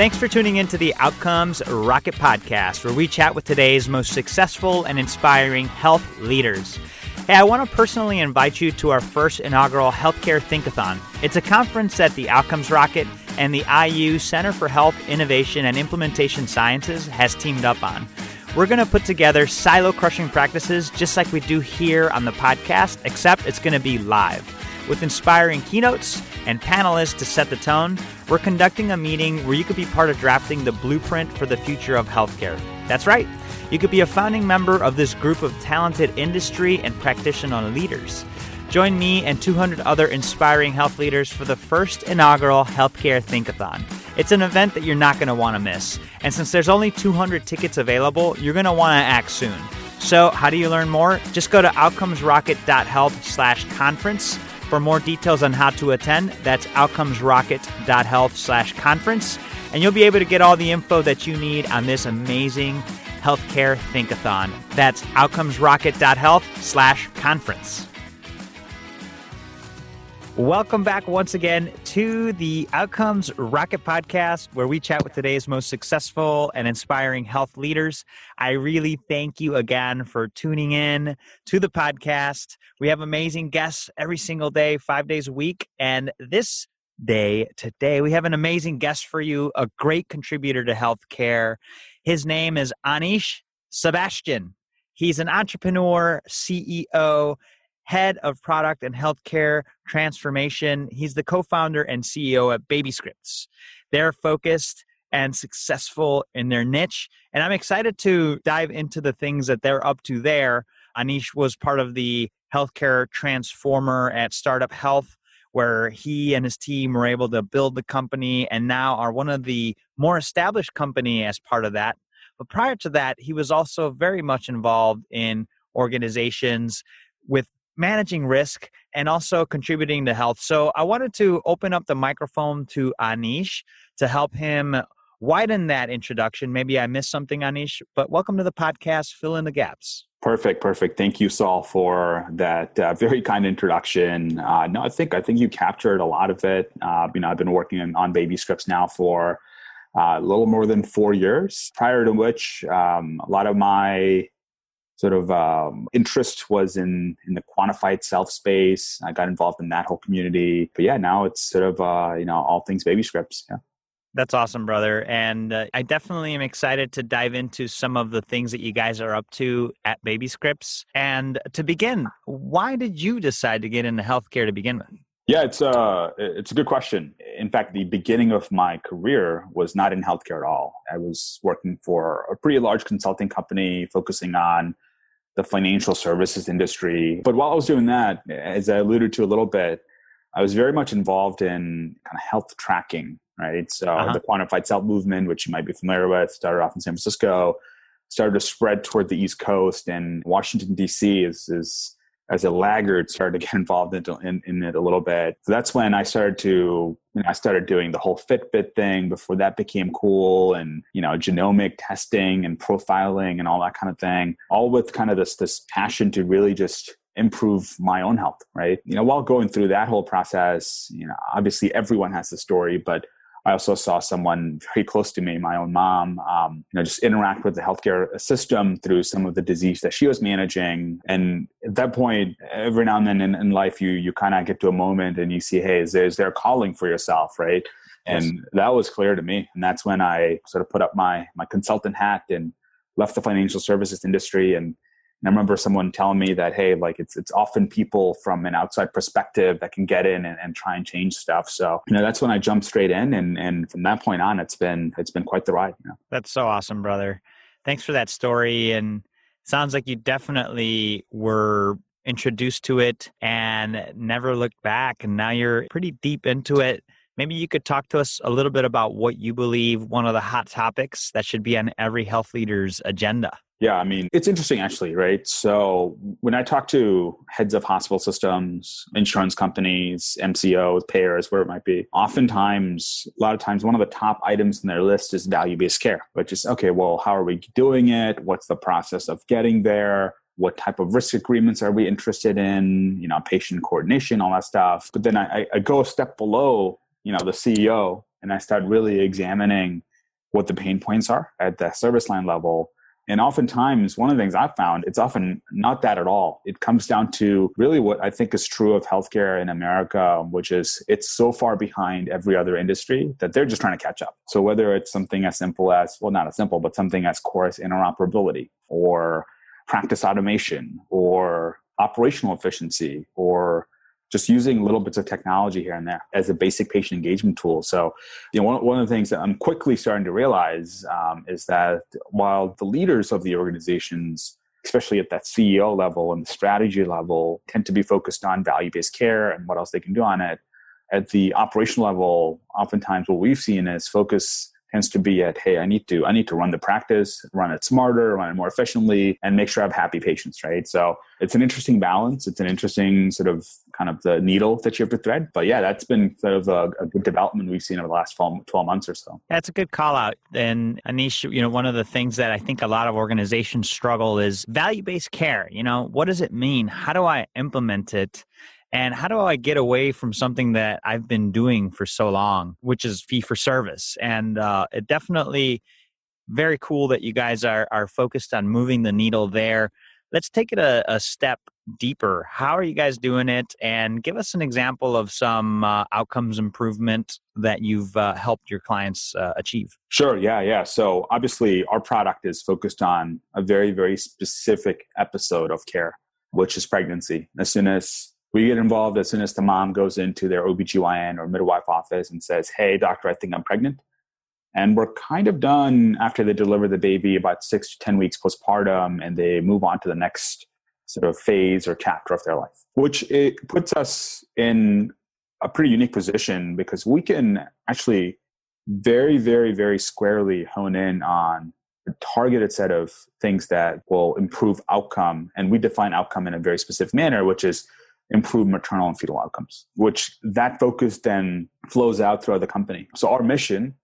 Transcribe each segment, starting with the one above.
Thanks for tuning in to the Outcomes Rocket Podcast, where we chat with today's most successful and inspiring health leaders. Hey, I want to personally invite you to our first inaugural Healthcare Thinkathon. It's a conference that the Outcomes Rocket and the IU Center for Health Innovation and Implementation Sciences has teamed up on. We're going to put together silo crushing practices just like we do here on the podcast, except it's going to be live. With inspiring keynotes and panelists to set the tone, we're conducting a meeting where you could be part of drafting the blueprint for the future of healthcare. That's right. You could be a founding member of this group of talented industry and practitioner leaders. Join me and 200 other inspiring health leaders for the first inaugural Healthcare Thinkathon. It's an event that you're not going to want to miss. And since there's only 200 tickets available, you're going to want to act soon. So, how do you learn more? Just go to outcomesrocket.health/conference for more details on how to attend, that's outcomesrocket.health slash conference. And you'll be able to get all the info that you need on this amazing healthcare thinkathon. That's outcomesrocket.health slash conference. Welcome back once again to the Outcomes Rocket Podcast, where we chat with today's most successful and inspiring health leaders. I really thank you again for tuning in to the podcast. We have amazing guests every single day, five days a week. And this day, today, we have an amazing guest for you, a great contributor to healthcare. His name is Anish Sebastian. He's an entrepreneur, CEO, head of product and healthcare transformation. He's the co founder and CEO at BabyScripts. They're focused and successful in their niche. And I'm excited to dive into the things that they're up to there. Anish was part of the healthcare transformer at Startup Health, where he and his team were able to build the company and now are one of the more established company as part of that. But prior to that, he was also very much involved in organizations with managing risk and also contributing to health. So I wanted to open up the microphone to Anish to help him widen that introduction. Maybe I missed something, Anish, but welcome to the podcast. Fill in the gaps. Perfect, perfect. Thank you, Saul, for that uh, very kind introduction. Uh, no, I think I think you captured a lot of it. Uh, you know, I've been working on, on BabyScripts now for uh, a little more than four years. Prior to which, um, a lot of my sort of um, interest was in in the quantified self space. I got involved in that whole community. But yeah, now it's sort of uh, you know all things BabyScripts. Yeah. That's awesome, brother. And uh, I definitely am excited to dive into some of the things that you guys are up to at BabyScripts. And to begin, why did you decide to get into healthcare to begin with? Yeah, it's a uh, it's a good question. In fact, the beginning of my career was not in healthcare at all. I was working for a pretty large consulting company focusing on the financial services industry. But while I was doing that, as I alluded to a little bit, I was very much involved in kind of health tracking, right? So uh-huh. the quantified self movement, which you might be familiar with, started off in San Francisco, started to spread toward the East Coast, and Washington D.C. is is as a laggard started to get involved in, in, in, it a little bit. So that's when I started to, you know, I started doing the whole Fitbit thing before that became cool and, you know, genomic testing and profiling and all that kind of thing, all with kind of this, this passion to really just improve my own health, right? You know, while going through that whole process, you know, obviously everyone has a story, but I also saw someone very close to me, my own mom, um, you know, just interact with the healthcare system through some of the disease that she was managing. And at that point, every now and then in, in life, you you kind of get to a moment and you see, hey, is there, is there a calling for yourself, right? Yes. And that was clear to me. And that's when I sort of put up my my consultant hat and left the financial services industry and and I remember someone telling me that, hey, like it's it's often people from an outside perspective that can get in and, and try and change stuff. So, you know, that's when I jumped straight in and and from that point on it's been it's been quite the ride. You know? That's so awesome, brother. Thanks for that story. And sounds like you definitely were introduced to it and never looked back. And now you're pretty deep into it. Maybe you could talk to us a little bit about what you believe one of the hot topics that should be on every health leader's agenda. Yeah, I mean, it's interesting actually, right? So when I talk to heads of hospital systems, insurance companies, MCOs, payers, where it might be, oftentimes, a lot of times, one of the top items in their list is value based care, which is okay, well, how are we doing it? What's the process of getting there? What type of risk agreements are we interested in? You know, patient coordination, all that stuff. But then I, I go a step below, you know, the CEO and I start really examining what the pain points are at the service line level and oftentimes, one of the things I've found, it's often not that at all. It comes down to really what I think is true of healthcare in America, which is it's so far behind every other industry that they're just trying to catch up. So whether it's something as simple as, well, not as simple, but something as core as interoperability or practice automation or operational efficiency or just using little bits of technology here and there as a basic patient engagement tool. So, you know, one, one of the things that I'm quickly starting to realize um, is that while the leaders of the organizations, especially at that CEO level and the strategy level, tend to be focused on value based care and what else they can do on it, at the operational level, oftentimes what we've seen is focus tends to be at hey i need to i need to run the practice run it smarter run it more efficiently and make sure i have happy patients right? So it's an interesting balance. It's an interesting sort of kind of the needle that you have to thread. But yeah that's been sort of a, a good development we've seen over the last 12, 12 months or so. That's a good call out. And anish you know one of the things that i think a lot of organizations struggle is value-based care. You know what does it mean? How do i implement it and how do I get away from something that I've been doing for so long, which is fee for service? And uh, it definitely very cool that you guys are are focused on moving the needle there. Let's take it a, a step deeper. How are you guys doing it? And give us an example of some uh, outcomes improvement that you've uh, helped your clients uh, achieve. Sure. Yeah. Yeah. So obviously, our product is focused on a very, very specific episode of care, which is pregnancy. As soon as we get involved as soon as the mom goes into their OBGYN or midwife office and says, Hey, doctor, I think I'm pregnant. And we're kind of done after they deliver the baby about six to 10 weeks postpartum and they move on to the next sort of phase or chapter of their life, which it puts us in a pretty unique position because we can actually very, very, very squarely hone in on a targeted set of things that will improve outcome. And we define outcome in a very specific manner, which is improve maternal and fetal outcomes, which that focus then flows out throughout the company. So our mission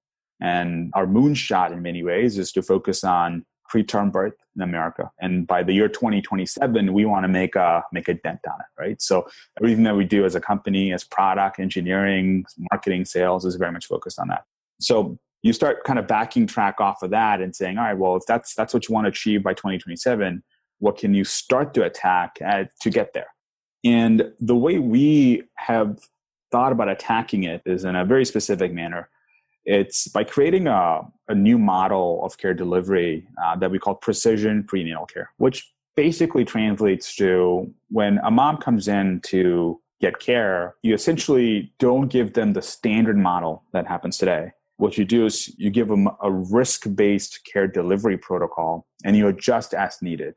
and our moonshot in many ways is to focus on preterm birth in America. And by the year 2027, we want to make a make a dent on it, right? So everything that we do as a company, as product, engineering, marketing, sales is very much focused on that. So you start kind of backing track off of that and saying, all right, well, if that's that's what you want to achieve by 2027, what can you start to attack at, to get there? And the way we have thought about attacking it is in a very specific manner. It's by creating a, a new model of care delivery uh, that we call precision prenatal care, which basically translates to when a mom comes in to get care, you essentially don't give them the standard model that happens today. What you do is you give them a risk based care delivery protocol and you adjust as needed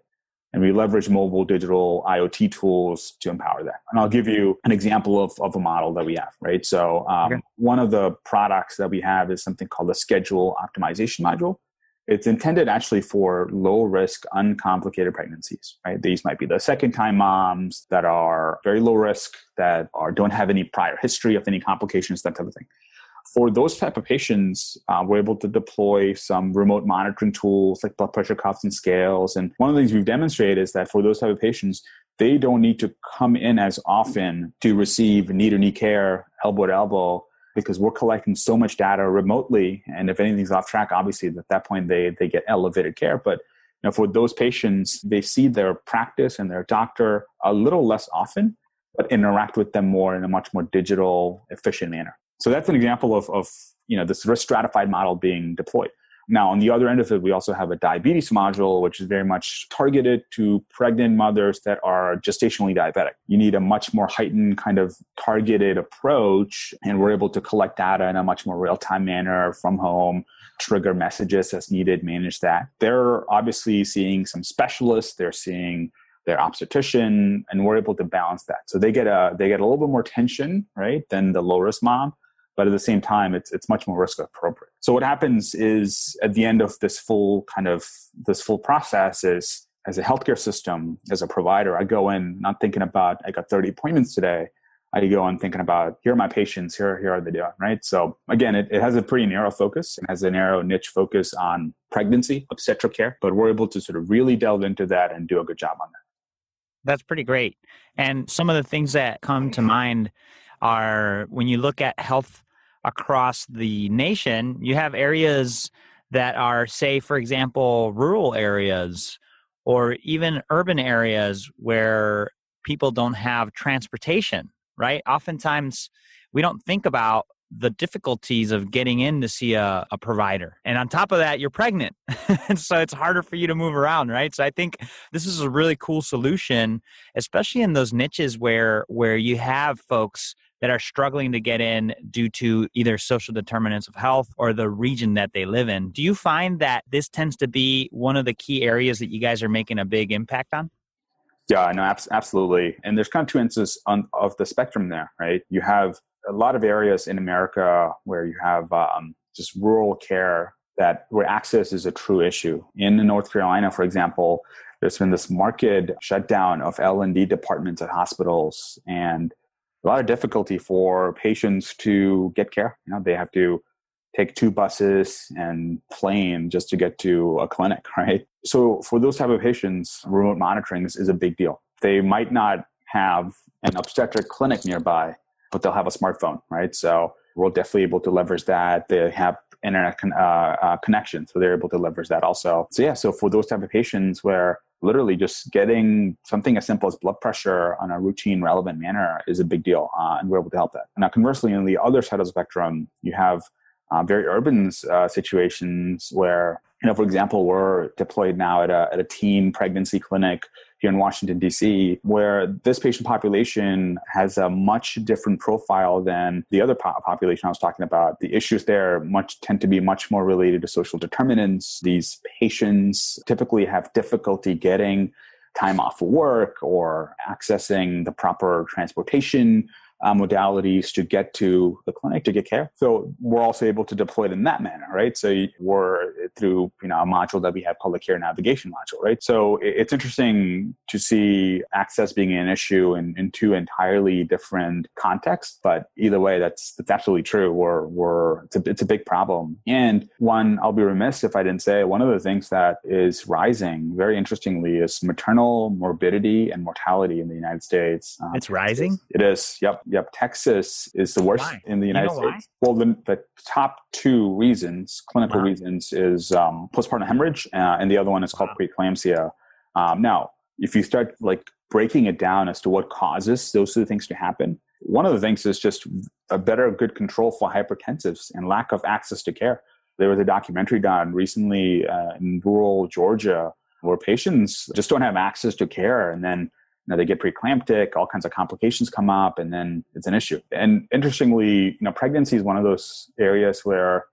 and we leverage mobile digital IoT tools to empower that. And I'll give you an example of, of a model that we have, right? So, um, okay. one of the products that we have is something called the schedule optimization module. It's intended actually for low risk, uncomplicated pregnancies, right? These might be the second time moms that are very low risk, that are, don't have any prior history of any complications, that type of thing for those type of patients, uh, we're able to deploy some remote monitoring tools like blood pressure cuffs and scales. And one of the things we've demonstrated is that for those type of patients, they don't need to come in as often to receive knee to knee care, elbow to elbow, because we're collecting so much data remotely. And if anything's off track, obviously at that point they they get elevated care. But you know, for those patients, they see their practice and their doctor a little less often, but interact with them more in a much more digital, efficient manner. So that's an example of, of you know this risk stratified model being deployed. Now, on the other end of it, we also have a diabetes module, which is very much targeted to pregnant mothers that are gestationally diabetic. You need a much more heightened kind of targeted approach, and we're able to collect data in a much more real time manner from home, trigger messages as needed, manage that. They're obviously seeing some specialists, they're seeing their obstetrician, and we're able to balance that. So they get a they get a little bit more tension, right, than the low risk mom but at the same time it's it's much more risk appropriate. So what happens is at the end of this full kind of this full process is as a healthcare system as a provider i go in not thinking about i got 30 appointments today. I go in thinking about here are my patients here here are they doing right? So again it, it has a pretty narrow focus. And has a narrow niche focus on pregnancy obstetric care but we're able to sort of really delve into that and do a good job on that. That's pretty great. And some of the things that come to mind are when you look at health across the nation, you have areas that are, say, for example, rural areas or even urban areas where people don't have transportation, right? Oftentimes, we don't think about the difficulties of getting in to see a, a provider. And on top of that, you're pregnant. so it's harder for you to move around, right? So I think this is a really cool solution, especially in those niches where where you have folks that are struggling to get in due to either social determinants of health or the region that they live in. Do you find that this tends to be one of the key areas that you guys are making a big impact on? Yeah, no, absolutely. And there's kind of two ends of the spectrum there, right? You have a lot of areas in America where you have um, just rural care that where access is a true issue. In North Carolina, for example, there's been this marked shutdown of L&D departments at hospitals and a lot of difficulty for patients to get care. You know, they have to take two buses and plane just to get to a clinic, right? So for those type of patients, remote monitoring is, is a big deal. They might not have an obstetric clinic nearby, but they'll have a smartphone, right? So we're definitely able to leverage that. They have internet con- uh, uh, connection, so they're able to leverage that also. So yeah, so for those type of patients where literally just getting something as simple as blood pressure on a routine, relevant manner is a big deal, uh, and we're able to help that. Now, conversely, on the other side of the spectrum, you have uh, very urban uh, situations where, you know, for example, we're deployed now at a, at a teen pregnancy clinic here in Washington, D.C., where this patient population has a much different profile than the other po- population I was talking about. The issues there much tend to be much more related to social determinants. These patients typically have difficulty getting time off work or accessing the proper transportation uh, modalities to get to the clinic to get care. So we're also able to deploy it in that manner, right? So we're through you know a module that we have called the care navigation module, right? So it's interesting to see access being an issue in, in two entirely different contexts, but either way, that's that's absolutely true. We're we're it's a, it's a big problem, and one I'll be remiss if I didn't say one of the things that is rising very interestingly is maternal morbidity and mortality in the United States. Um, it's rising. It is. Yep. Yep, Texas is the worst why? in the United you know States. Why? Well, the, the, top two reasons, clinical wow. reasons, is um, postpartum hemorrhage, uh, and the other one is called wow. preeclampsia. Um, now, if you start like breaking it down as to what causes those two things to happen, one of the things is just a better good control for hypertensives and lack of access to care. There was a documentary done recently uh, in rural Georgia where patients just don't have access to care, and then know, they get preeclamptic, all kinds of complications come up, and then it's an issue. And interestingly, you know, pregnancy is one of those areas where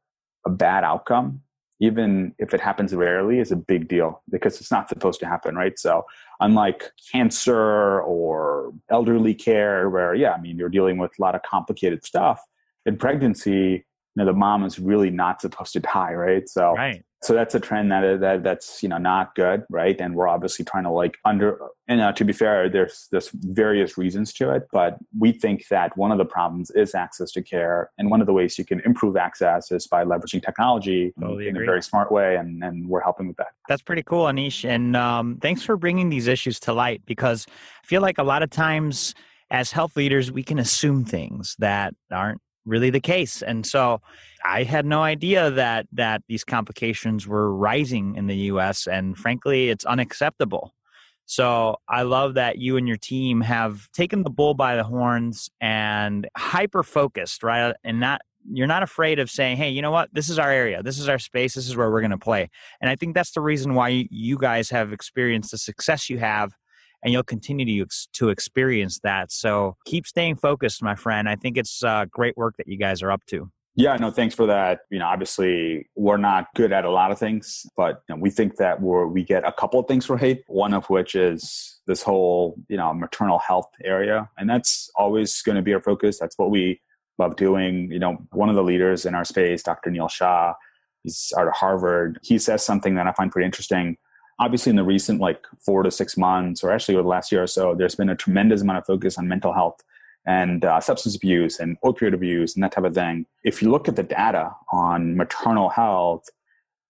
a bad outcome, even if it happens rarely, is a big deal because it's not supposed to happen, right? So, unlike cancer or elderly care, where yeah, I mean, you're dealing with a lot of complicated stuff, in pregnancy, you know, the mom is really not supposed to die, right? So, right so that's a trend that, that that's you know not good right and we're obviously trying to like under and uh, to be fair there's there's various reasons to it but we think that one of the problems is access to care and one of the ways you can improve access is by leveraging technology totally in agree. a very smart way and and we're helping with that that's pretty cool anish and um, thanks for bringing these issues to light because i feel like a lot of times as health leaders we can assume things that aren't really the case. And so I had no idea that that these complications were rising in the US and frankly it's unacceptable. So I love that you and your team have taken the bull by the horns and hyper focused, right? And not you're not afraid of saying, "Hey, you know what? This is our area. This is our space. This is where we're going to play." And I think that's the reason why you guys have experienced the success you have and you'll continue to, to experience that. So keep staying focused, my friend. I think it's uh, great work that you guys are up to. Yeah, no, thanks for that. You know, obviously we're not good at a lot of things, but you know, we think that we're, we get a couple of things right. One of which is this whole, you know, maternal health area. And that's always going to be our focus. That's what we love doing. You know, one of the leaders in our space, Dr. Neel Shah, he's out of Harvard. He says something that I find pretty interesting obviously in the recent like four to six months or actually over the last year or so there's been a tremendous amount of focus on mental health and uh, substance abuse and opioid abuse and that type of thing. If you look at the data on maternal health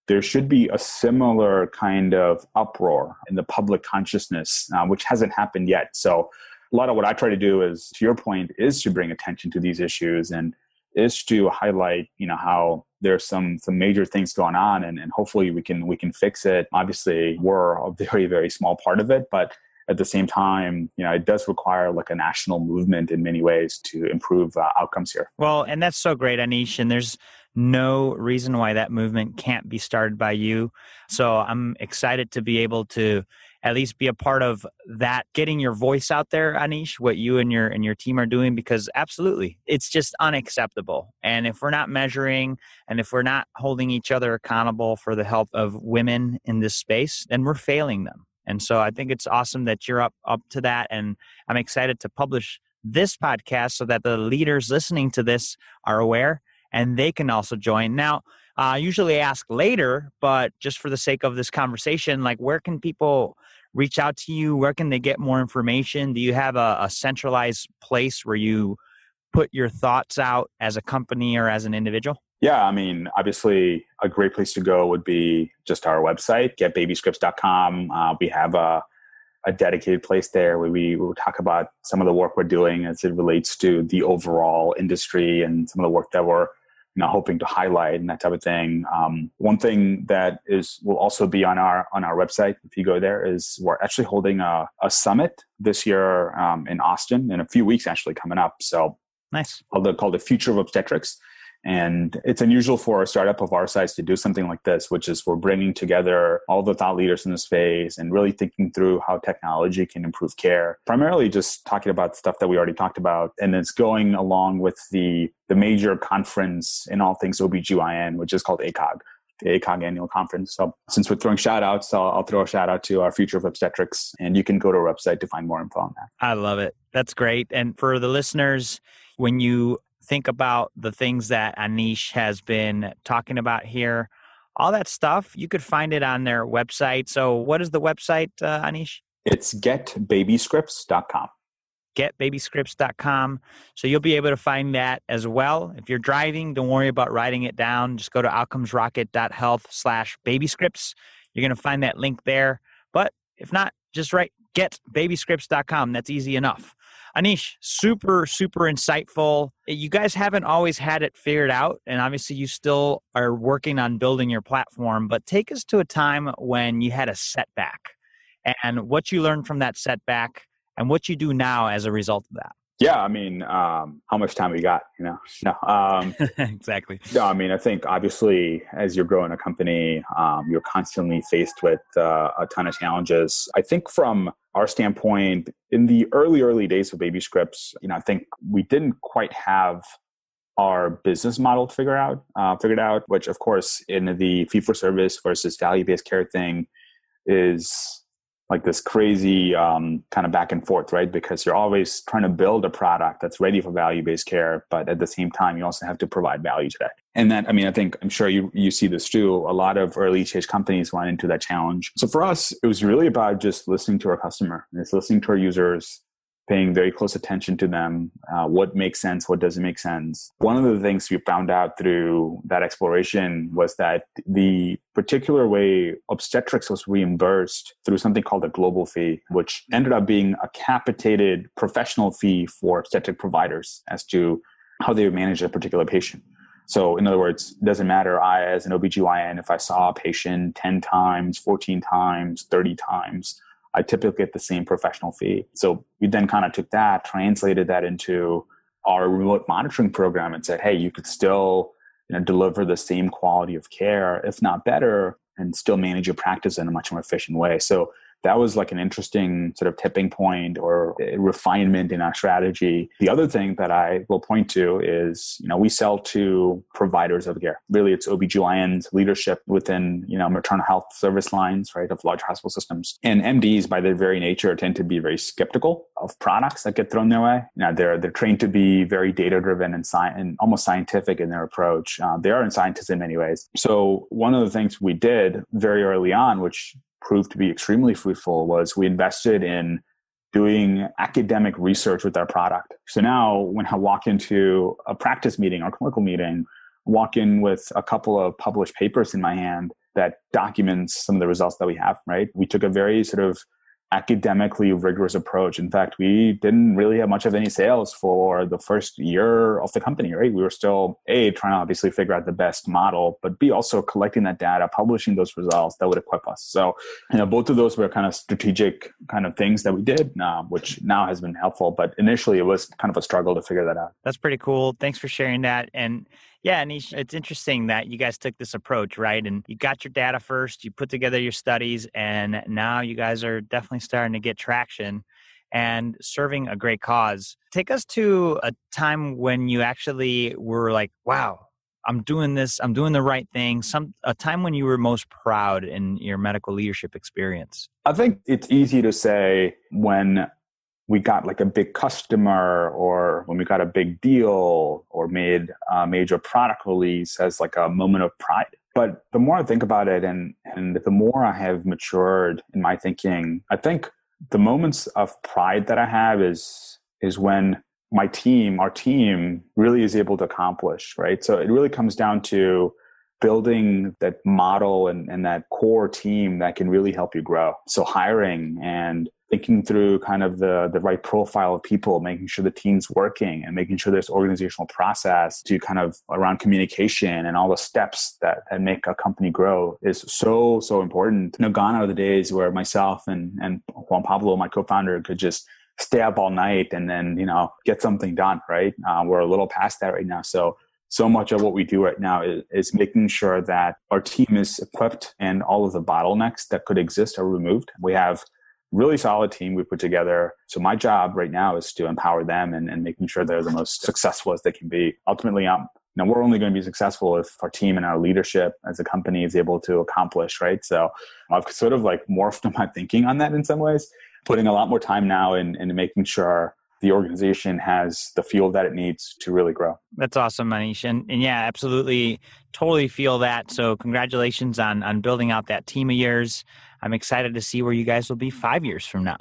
there should be a similar kind of uproar in the public consciousness uh, which hasn't happened yet. So a lot of what i try to do is to your point is to bring attention to these issues and is to highlight you know how there's some some major things going on and, and hopefully we can we can fix it obviously we're a very very small part of it but at the same time, you know, it does require like a national movement in many ways to improve uh, outcomes here. Well, and that's so great, Anish. And there's no reason why that movement can't be started by you. So I'm excited to be able to at least be a part of that getting your voice out there anish what you and your and your team are doing because absolutely it's just unacceptable and if we're not measuring and if we're not holding each other accountable for the health of women in this space then we're failing them and so I think it's awesome that you're up up to that and I'm excited to publish this podcast so that the leaders listening to this are aware and they can also join. Now, I uh, usually ask later, but just for the sake of this conversation, like where can people reach out to you? Where can they get more information? Do you have a, a centralized place where you put your thoughts out as a company or as an individual? Yeah, I mean, obviously, a great place to go would be just our website, getbabyscripts.com. Uh, we have a, a dedicated place there where we will talk about some of the work we're doing as it relates to the overall industry and some of the work that we're you know, hoping to highlight and that type of thing. Um, one thing that is will also be on our on our website if you go there is we're actually holding a, a summit this year um, in Austin in a few weeks actually coming up. So nice. Called the, called the Future of Obstetrics and it's unusual for a startup of our size to do something like this, which is we're bringing together all the thought leaders in the space and really thinking through how technology can improve care. Primarily just talking about stuff that we already talked about. And it's going along with the, the major conference in all things OBGYN, which is called ACOG the ACOG annual conference. So since we're throwing shout outs, I'll, I'll, throw a shout out to our Future of Obstetrics and you can go to our website to find more info on that. I love it. That's great. And for the listeners, when you think about the things that Anish has been talking about here, all that stuff, you could find it on their website. So, what is the website, uh, Anish? It's getbabyscripts.com. Getbabyscripts.com. So, you'll be able to find that as well. If you're driving, don't worry about writing it down. Just go to outcomesrocket.health slash babyscripts. You're going to find that link there. But if not, just write getbabyscripts.com. That's easy enough. Anish, super, super insightful. You guys haven't always had it figured out, and obviously you still are working on building your platform, but take us to a time when you had a setback and what you learned from that setback and what you do now as a result of that. Yeah, I mean, um, how much time we got? You know, no, um, exactly. No, I mean, I think obviously as you're growing a company, um, you're constantly faced with uh, a ton of challenges. I think from our standpoint, in the early early days of Baby Scripts, you know, I think we didn't quite have our business model figured out, uh, figured out, which of course in the fee for service versus value based care thing is like this crazy um, kind of back and forth, right? Because you're always trying to build a product that's ready for value based care, but at the same time, you also have to provide value to that. And that, I mean, I think I'm sure you you see this too. A lot of early stage companies run into that challenge. So for us, it was really about just listening to our customer, it's listening to our users, paying very close attention to them, uh, what makes sense, what doesn't make sense. One of the things we found out through that exploration was that the particular way obstetrics was reimbursed through something called a global fee, which ended up being a capitated professional fee for obstetric providers as to how they manage a particular patient. So, in other words, it doesn't matter, I, as an OBGYN, if I saw a patient 10 times, 14 times, 30 times, I typically get the same professional fee. So we then kind of took that, translated that into our remote monitoring program and said, hey, you could still you know, deliver the same quality of care, if not better, and still manage your practice in a much more efficient way. So that was like an interesting sort of tipping point or refinement in our strategy. The other thing that I will point to is, you know, we sell to providers of care. Really, it's OBGYN's leadership within, you know, maternal health service lines, right, of large hospital systems. And MDs, by their very nature, tend to be very skeptical of products that get thrown their way. Now, they're, they're trained to be very data driven and, sci- and almost scientific in their approach. Uh, they are scientists in many ways. So one of the things we did very early on, which proved to be extremely fruitful was we invested in doing academic research with our product. So now when I walk into a practice meeting or clinical meeting, walk in with a couple of published papers in my hand that documents some of the results that we have, right? We took a very sort of academically rigorous approach. In fact, we didn't really have much of any sales for the first year of the company, right? We were still A, trying to obviously figure out the best model, but B, also collecting that data, publishing those results that would equip us. So, you know, both of those were kind of strategic kind of things that we did, uh, which now has been helpful. But initially, it was kind of a struggle to figure that out. That's pretty cool. Thanks for sharing that. And yeah, Anish, it's interesting that you guys took this approach, right? And you got your data first, you put together your studies, and now you guys are definitely starting to get traction and serving a great cause. Take us to a time when you actually were like, wow, I'm doing this, I'm doing the right thing. Some a time when you were most proud in your medical leadership experience. I think it's easy to say when we got like a big customer or when we got a big deal or made a major product release as like a moment of pride. But the more i think about it and and the more i have matured in my thinking i think the moments of pride that i have is is when my team our team really is able to accomplish right? So it really comes down to building that model and, and that core team that can really help you grow. So hiring and thinking through kind of the the right profile of people making sure the team's working and making sure there's organizational process to kind of around communication and all the steps that, that make a company grow is so so important. You know gone are the days where myself and and juan pablo my co-founder could just stay up all night and then you know get something done right? Uh, we're a little past that right now. So so much of what we do right now is, is, making sure that our team is equipped and all of the bottlenecks that could exist are removed. We have really solid team we put together. So my job right now is to empower them and, and making sure they're the most successful as they can be. Ultimately, um, you know, we're only going to be successful if our team and our leadership as a company is able to accomplish, right? So I've sort of like morphed my thinking on that in some ways, putting a lot more time now in, in making sure the organization has the fuel that it needs to really grow. That's awesome, Anish. And, and yeah, absolutely, totally feel that. So congratulations on on building out that team of yours. I'm excited to see where you guys will be five years from now.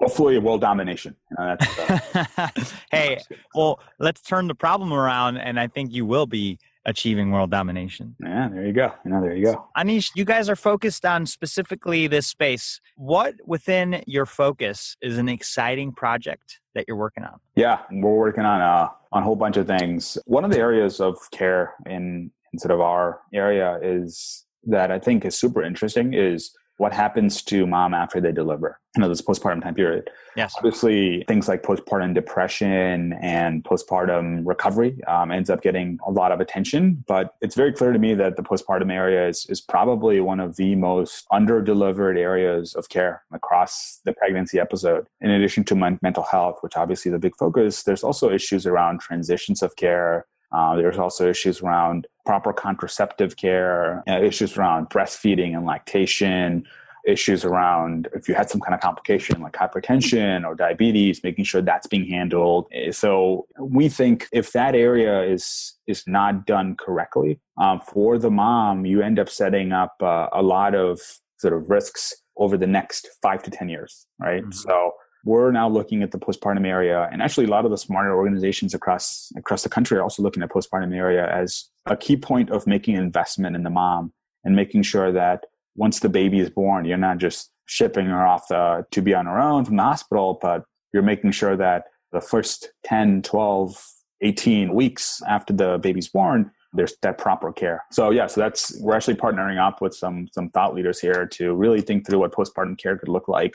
Hopefully, world domination. Uh, uh, hey, well, let's turn the problem around, and I think you will be achieving world domination. Yeah, there you go. You know, there you go. Anish, you guys are focused on specifically this space. What within your focus is an exciting project that you're working on? Yeah, we're working on a on a whole bunch of things. One of the areas of care in, in sort of our area is that I think is super interesting is what happens to mom after they deliver you know this postpartum time period. Yes. Obviously things like postpartum depression and postpartum recovery um, ends up getting a lot of attention but it's very clear to me that the postpartum area is, is probably one of the most under delivered areas of care across the pregnancy episode. In addition to mental health which obviously the big focus there's also issues around transitions of care uh, there's also issues around proper contraceptive care, uh, issues around breastfeeding and lactation, issues around if you had some kind of complication like hypertension or diabetes, making sure that's being handled. Eh, so we think if that area is is not done correctly um, for the mom, you end up setting up uh, a lot of sort of risks over the next five to ten years, right? Mm-hmm. So we're now looking at the postpartum area and actually a lot of the smarter organizations across across the country are also looking at postpartum area as a key point of making an investment in the mom and making sure that once the baby is born you're not just shipping her off the, to be on her own from the hospital but you're making sure that the first 10 12 18 weeks after the baby's born there's that proper care. So yeah, so that's we're actually partnering up with some some thought leaders here to really think through what postpartum care could look like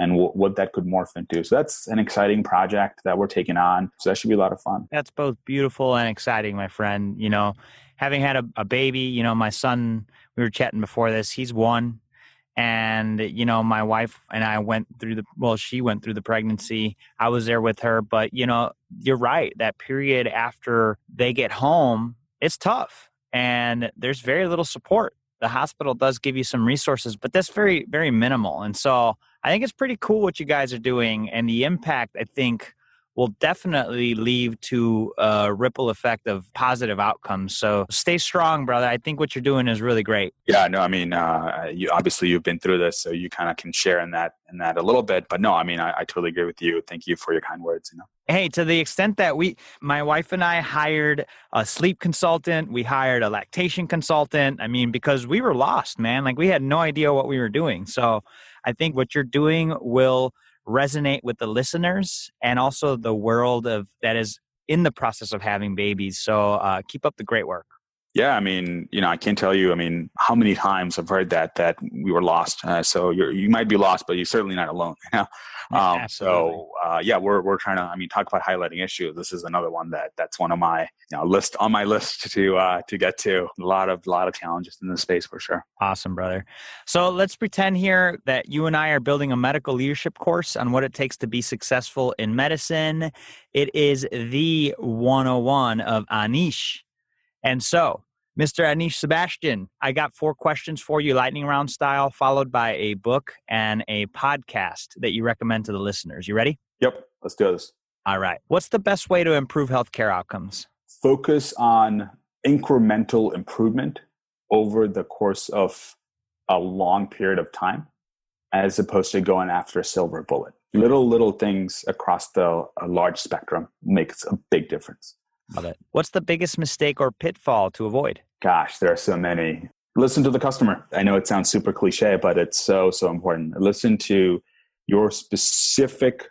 and w- what that could morph into. So that's an exciting project that we're taking on. So that should be a lot of fun. That's both beautiful and exciting, my friend. You know, having had a, a baby, you know, my son, we were chatting before this, he's one. And, you know, my wife and I went through the, well, she went through the pregnancy. I was there with her. But, you know, you're right. That period after they get home, it's tough. And there's very little support the hospital does give you some resources, but that's very, very minimal. And so I think it's pretty cool what you guys are doing, and the impact I think will definitely lead to a ripple effect of positive outcomes. So stay strong, brother. I think what you're doing is really great. Yeah, no, I mean, uh, you obviously you've been through this, so you kind of can share in that in that a little bit. But no, I mean, I, I totally agree with you. Thank you for your kind words. You know hey to the extent that we my wife and i hired a sleep consultant we hired a lactation consultant i mean because we were lost man like we had no idea what we were doing so I think what you're doing will resonate with the listeners and also the world of that is in the process of having babies. So uh, keep up the great work. Yeah, I mean, you know, I can't tell you. I mean, how many times I've heard that that we were lost. Uh, so you you might be lost, but you're certainly not alone. You know? Um, so uh, yeah, we're we're trying to. I mean, talk about highlighting issues. This is another one that that's one of my you know list on my list to uh, to get to. A lot of a lot of challenges in this space for sure. Awesome, brother. So let's pretend here that you and I are building a medical leadership course on what it takes to be successful in medicine. It is the 101 of Anish. And so, Mr. Anish Sebastian, I got four questions for you, lightning round style, followed by a book and a podcast that you recommend to the listeners. You ready? Yep, let's do this. All right. What's the best way to improve healthcare outcomes? Focus on incremental improvement over the course of a long period of time, as opposed to going after a silver bullet. Mm-hmm. Little, little things across the large spectrum makes a big difference. Love it. What's the biggest mistake or pitfall to avoid? Gosh, there are so many. Listen to the customer. I know it sounds super cliche, but it's so, so important. Listen to your specific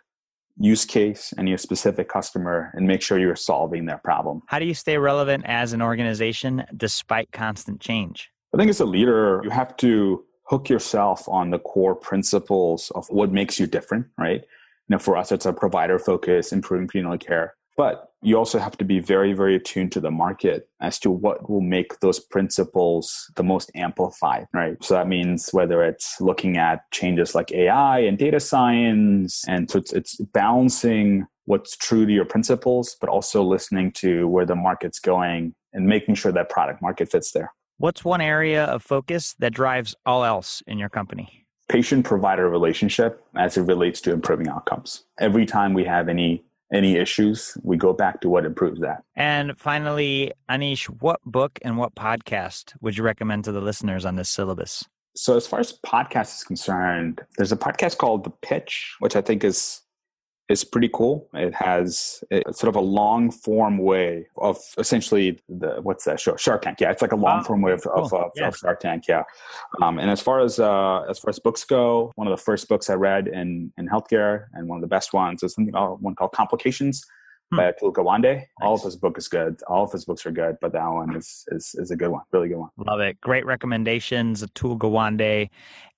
use case and your specific customer and make sure you're solving their problem. How do you stay relevant as an organization despite constant change? I think as a leader, you have to hook yourself on the core principles of what makes you different, right? You know, for us, it's a provider focus, improving prenatal care. But you also have to be very, very attuned to the market as to what will make those principles the most amplified, right? So that means whether it's looking at changes like AI and data science, and so it's, it's balancing what's true to your principles, but also listening to where the market's going and making sure that product market fits there. What's one area of focus that drives all else in your company? Patient provider relationship as it relates to improving outcomes. Every time we have any any issues, we go back to what improves that. And finally, Anish, what book and what podcast would you recommend to the listeners on this syllabus? So, as far as podcast is concerned, there's a podcast called The Pitch, which I think is is pretty cool. It has a, sort of a long form way of essentially the what's that show Shark Tank. Yeah, it's like a long form way of, cool. of, of, of, Shark Tank. Yeah. Um, and as far as uh, as far as books go, one of the first books I read in in healthcare and one of the best ones is something uh, one called Complications hmm. by Atul Gawande. Nice. All of his book is good. All of his books are good, but that one is is is a good one. Really good one. Love it. Great recommendations. Atul Gawande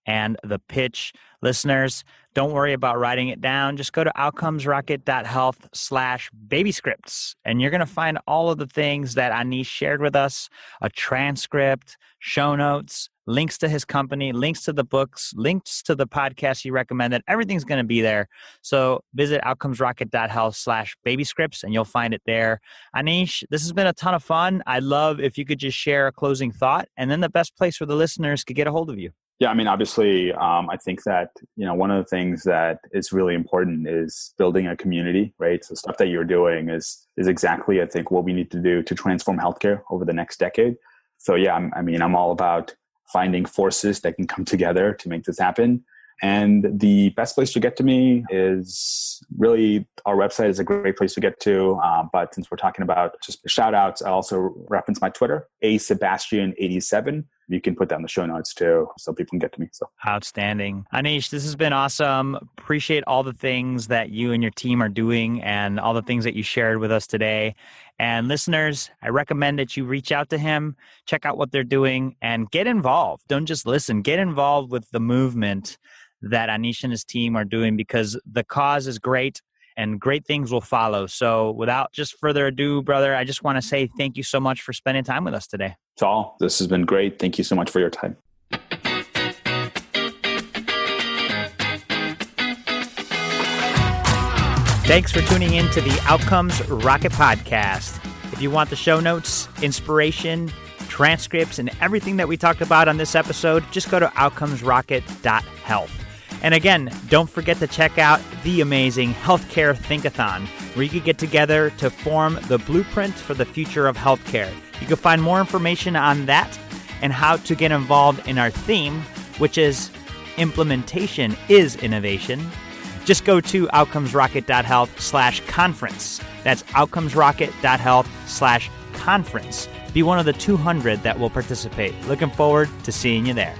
and the pitch. Listeners, don't worry about writing it down. Just go to outcomesrocket.health slash baby scripts, and you're going to find all of the things that Anish shared with us a transcript, show notes, links to his company, links to the books, links to the podcast he recommended. Everything's going to be there. So visit outcomesrocket.health slash baby scripts and you'll find it there. Anish, this has been a ton of fun. I'd love if you could just share a closing thought and then the best place for the listeners to get a hold of you. Yeah, I mean, obviously, um, I think that you know one of the things that is really important is building a community, right? So stuff that you're doing is is exactly, I think, what we need to do to transform healthcare over the next decade. So yeah, I'm, I mean, I'm all about finding forces that can come together to make this happen. And the best place to get to me is really our website is a great place to get to. Uh, but since we're talking about just shout outs, I also reference my Twitter, a Sebastian87 you can put that in the show notes too so people can get to me so. Outstanding. Anish this has been awesome. Appreciate all the things that you and your team are doing and all the things that you shared with us today and listeners i recommend that you reach out to him check out what they're doing and get involved don't just listen get involved with the movement that anish and his team are doing because the cause is great and great things will follow. So, without just further ado, brother, I just want to say thank you so much for spending time with us today. Saul, this has been great. Thank you so much for your time. Thanks for tuning in to the Outcomes Rocket Podcast. If you want the show notes, inspiration, transcripts, and everything that we talked about on this episode, just go to outcomesrocket.health. And again, don't forget to check out the amazing Healthcare Thinkathon, where you can get together to form the blueprint for the future of healthcare. You can find more information on that and how to get involved in our theme, which is implementation is innovation. Just go to outcomesrocket.health slash conference. That's outcomesrocket.health slash conference. Be one of the 200 that will participate. Looking forward to seeing you there.